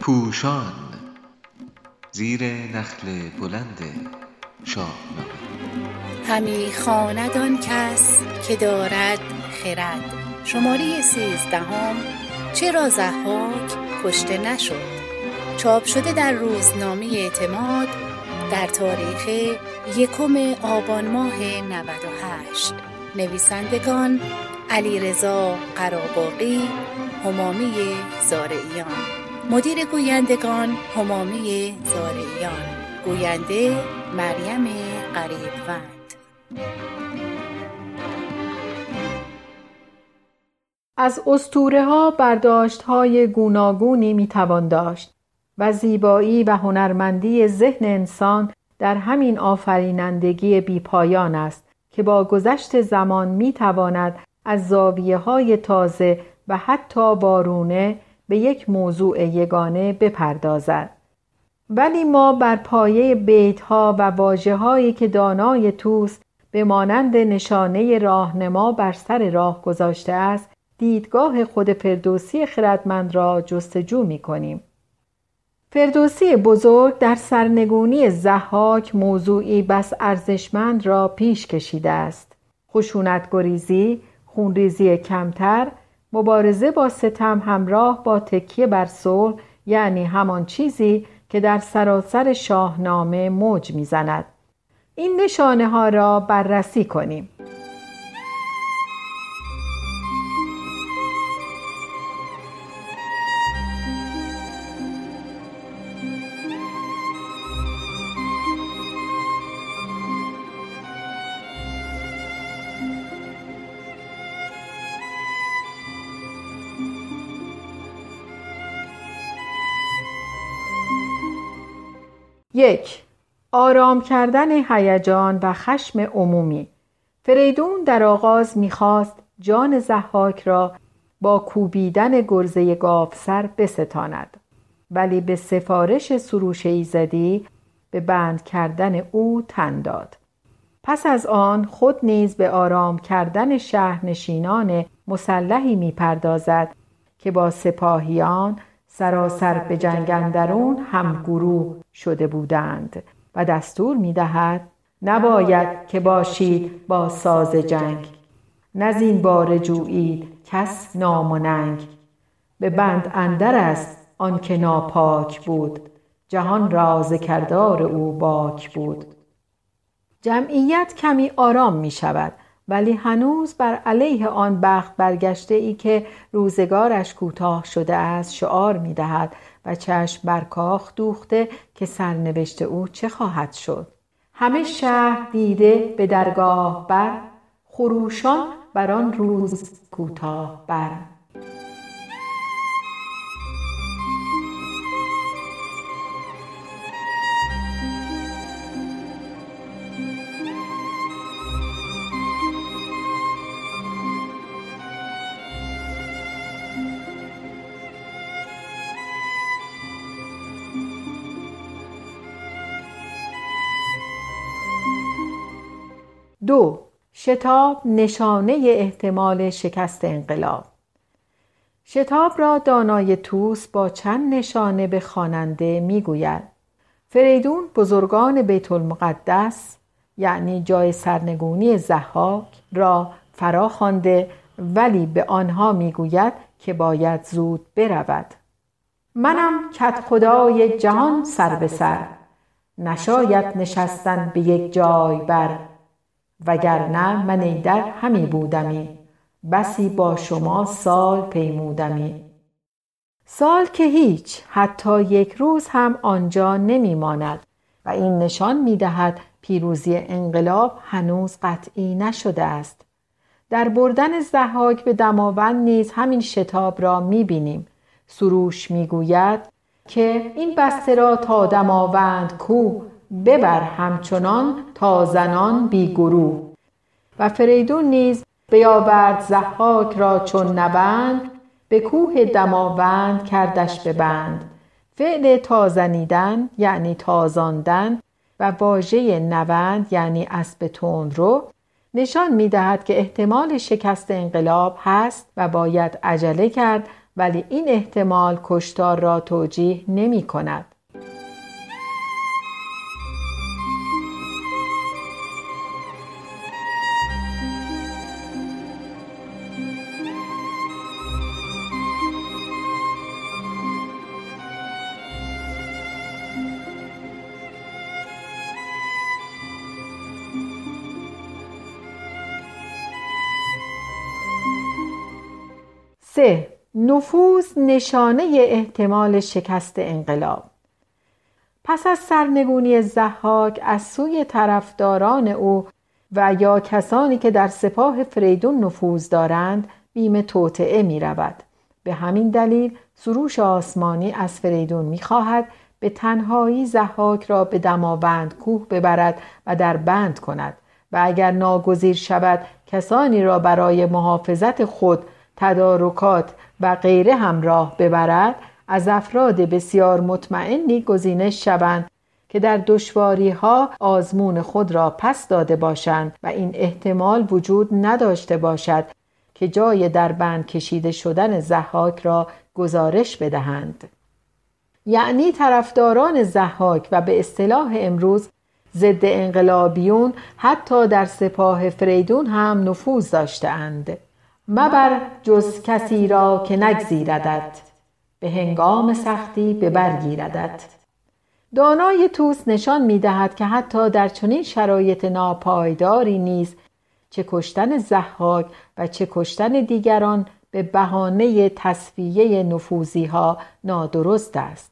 پوشان زیر نخل بلند شاهنامه همی خواند آن کس که دارد خرد. شماره سیزدهم چرا ضحاک کشته نشد؟ چاپ شده در روزنامه اعتماد در تاریخ یکم آبان ماه 98 نویسندگان علیرضا قراباقی همامی زارعیان. مدیر گویندگان همامی زارعیان. گوینده مریم قریبوند از استوره ها برداشت های گوناگونی می توان داشت و زیبایی و هنرمندی ذهن انسان در همین آفرینندگی بیپایان است که با گذشت زمان می تواند از زاویه های تازه و حتی بارونه به یک موضوع یگانه بپردازد ولی ما بر پایه بیت ها و واجه هایی که دانای توست به مانند نشانه راهنما بر سر راه گذاشته است دیدگاه خود فردوسی خردمند را جستجو می کنیم. فردوسی بزرگ در سرنگونی زحاک موضوعی بس ارزشمند را پیش کشیده است. خشونت گریزی، خونریزی کمتر، مبارزه با ستم همراه با تکیه بر صلح یعنی همان چیزی که در سراسر شاهنامه موج می‌زند. این نشانه ها را بررسی کنیم. یک آرام کردن هیجان و خشم عمومی. فریدون در آغاز می‌خواست جان زحاک را با کوبیدن گرزه سر بستاند. ولی به سفارش سروش ایزدی به بند کردن او تن داد. پس از آن خود نیز به آرام کردن شهرنشینان مسلحی می‌پردازد که با سپاهیان سراسر به جنگ اندرون هم گروه شده بودند و دستور می دهد نباید که باشید با ساز جنگ. نزین بار جویید کس نام به بند اندر است آن که ناپاک بود. جهان راز کردار او باک بود. جمعیت کمی آرام می شود ولی هنوز بر علیه آن بخت برگشته ای که روزگارش کوتاه شده است شعار می دهد و چشم بر کاخ دوخته که سرنوشت او چه خواهد شد. همه شهر دیده به درگاه بر خروشان بر آن روز کوتاه بر. دو شتاب نشانه احتمال شکست انقلاب. شتاب را دانای توس با چند نشانه به خواننده می‌گوید. فریدون بزرگان بیت المقدس یعنی جای سرنگونی زحاک را فرا خوانده ولی به آنها می‌گوید که باید زود برود. منم کت خدای جهان سر به سر. نشاید نشستن به یک جای بر وگرنه من ایدر همی بودمی. بسی با شما سال پیمودمی. سال که هیچ حتی یک روز هم آنجا نمی ماند و این نشان می دهد پیروزی انقلاب هنوز قطعی نشده است. در بردن زحاک به دماوند نیز همین شتاب را می بینیم. سروش می گوید که این بسته را تا دماوند کو ببر همچنان تا زنان بی گروه و فریدون نیز بیاورد زحاک را چون نبند به کوه دماوند کردش به بند فعل تازنیدن یعنی تازاندن و واژه نوند یعنی اسب رو نشان می دهد که احتمال شکست انقلاب هست و باید عجله کرد ولی این احتمال کشتار را توجیه نمی کند. سه نفوذ نشانه احتمال شکست انقلاب پس از سرنگونی زحاک از سوی طرفداران او و یا کسانی که در سپاه فریدون نفوذ دارند بیم توطعه می رود. به همین دلیل سروش آسمانی از فریدون می خواهد به تنهایی زحاک را به دماوند کوه ببرد و در بند کند و اگر ناگزیر شود کسانی را برای محافظت خود تدارکات و غیره همراه ببرد از افراد بسیار مطمئنی گزینش شوند که در دشواری ها آزمون خود را پس داده باشند و این احتمال وجود نداشته باشد که جای در بند کشیده شدن زحاک را گزارش بدهند. یعنی طرفداران زحاک و به اصطلاح امروز ضد انقلابیون حتی در سپاه فریدون هم نفوذ داشتهاند. مبر جز کسی را که نگزیردد به هنگام سختی به برگیردد دانای توس نشان می دهد که حتی در چنین شرایط ناپایداری نیز چه کشتن زحاک و چه کشتن دیگران به بهانه تصفیه نفوزی ها نادرست است.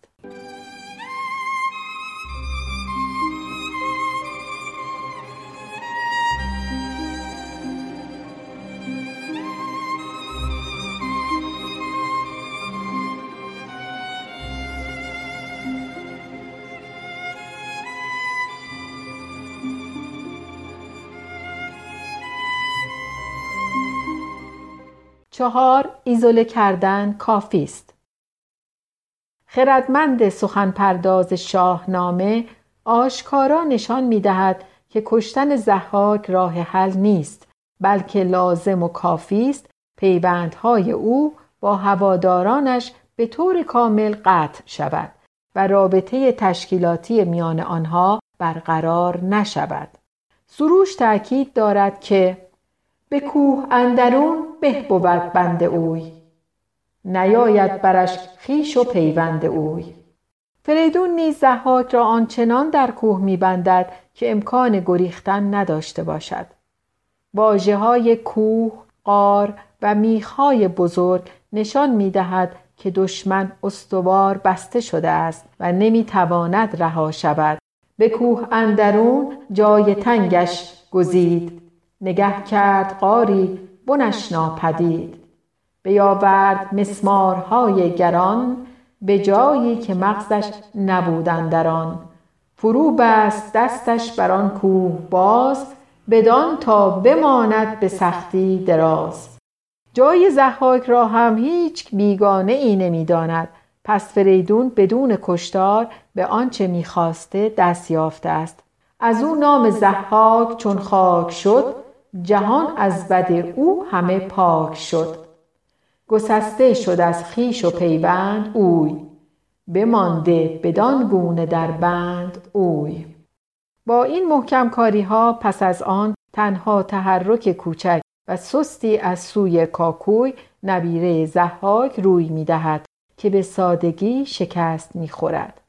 چهار ایزوله کردن کافی است. خردمند سخن پرداز شاهنامه آشکارا نشان می دهد که کشتن زحاک راه حل نیست بلکه لازم و کافی است پیوندهای او با هوادارانش به طور کامل قطع شود و رابطه تشکیلاتی میان آنها برقرار نشود. سروش تأکید دارد که به کوه اندرون به بود بند اوی. نیاید برش خیش و پیوند اوی. فریدون نیز زحاک را آنچنان در کوه میبندد که امکان گریختن نداشته باشد. واجه های کوه، قار و میخهای بزرگ نشان می‌دهد که دشمن استوار بسته شده است و نمی‌تواند رها شود. به کوه اندرون جای تنگش گزید. نگه کرد قاری بنش ناپدید. بیاورد مسمارهای گران به جایی که مغزش نبودن در آن فرو بست دستش بر آن کوه باز بدان تا بماند به سختی دراز. جای زحاک را هم هیچ بیگانه ای نمی‌داند. پس فریدون بدون کشتار به آنچه می‌خواسته دست یافته است. از او نام زحاک چون خاک شد جهان از بد او همه پاک شد. گسسته شد از خیش و پیوند اوی. بمانده بدان گونه در بند اوی. با این محکم کاری ها پس از آن تنها تحرک کوچک و سستی از سوی کاکوی نبیره زحاک روی می دهد که به سادگی شکست می خورد.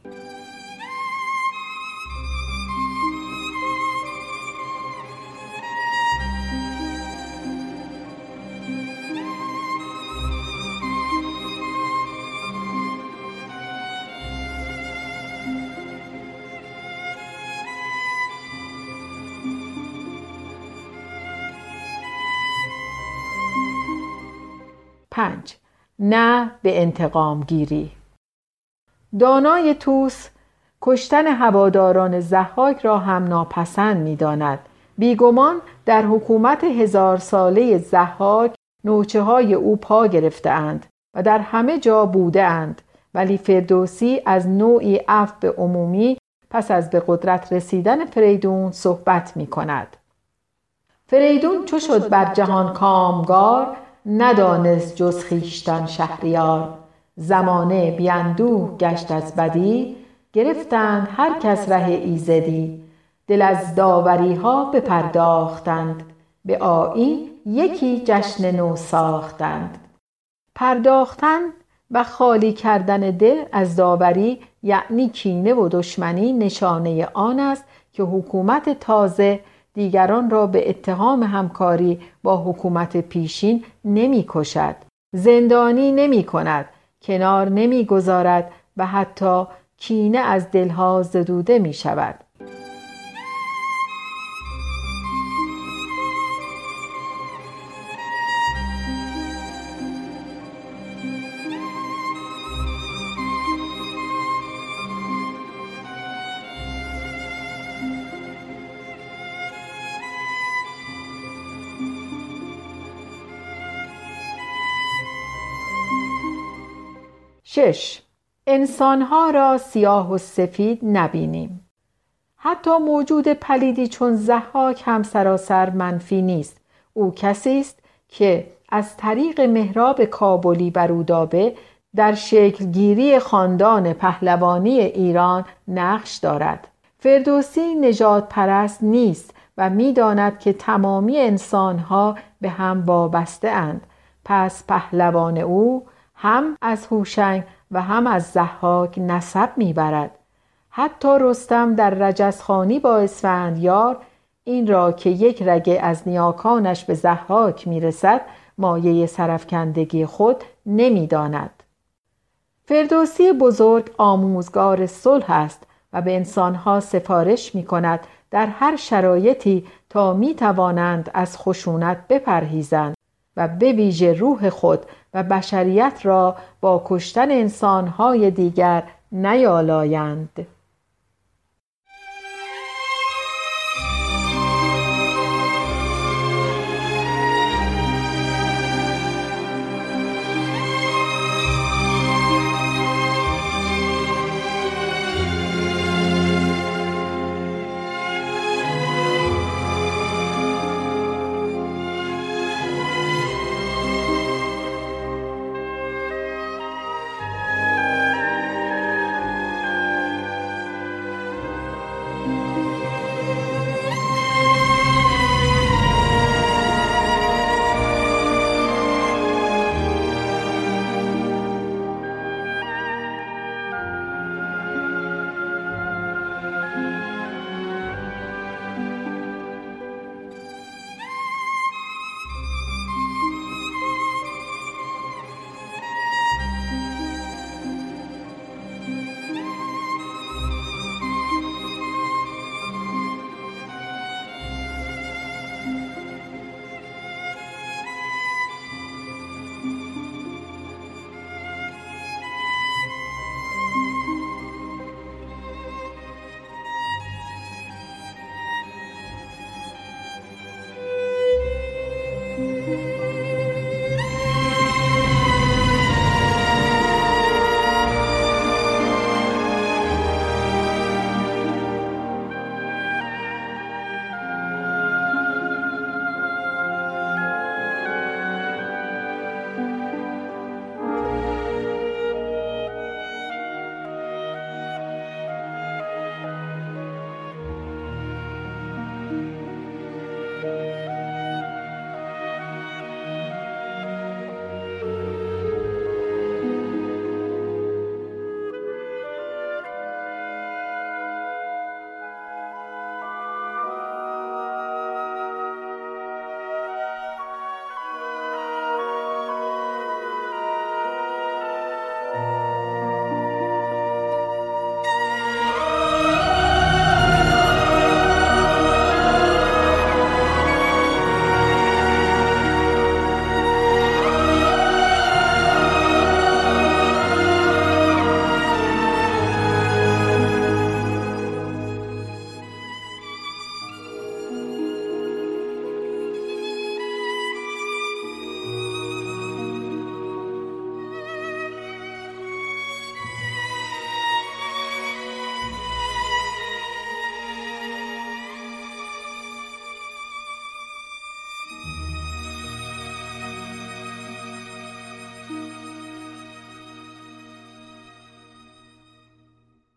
پنج نه به انتقام گیری دانای توس کشتن هواداران زحاک را هم ناپسند می داند. بیگمان در حکومت هزار ساله زحاک نوچه های او پا گرفتهاند و در همه جا بوده اند ولی فردوسی از نوعی عفو عمومی پس از به قدرت رسیدن فریدون صحبت می کند. فریدون چو شد بر جهان کامگار ندانست جز خویشتن شهریار. زمانه بی اندوه گشت از بدی گرفتند هر کس ره ایزدی. دل از داوریها بپرداختند به آیین یکی جشن نو ساختند. پرداختن و خالی کردن دل از داوری یعنی کینه و دشمنی نشانه آن است که حکومت تازه دیگران را به اتهام همکاری با حکومت پیشین نمی کشد زندانی نمی کند کنار نمی گذارد و حتی کینه از دلها زدوده می شود شش. انسانها را سیاه و سفید نبینیم. حتی موجود پلیدی چون زحاک هم سراسر منفی نیست. او کسی است که از طریق مهراب کابلی برودابه در شکلگیری خاندان پهلوانی ایران نقش دارد. فردوسی نجات پرست نیست و می‌داند که تمامی انسانها به هم وابسته اند. پس پهلوان او هم از هوشنگ و هم از زحاک نسب می‌برد. حتی رستم در رجزخانی با اسفندیار این را که یک رگه از نیاکانش به زحاک می‌رسد مایه سرفکندگی خود نمی‌داند. فردوسی بزرگ آموزگار صلح است و به انسانها سفارش می کند در هر شرایطی تا می توانند از خشونت بپرهیزند. و به ویژه روح خود و بشریت را با کشتن انسانهای دیگر نیالایند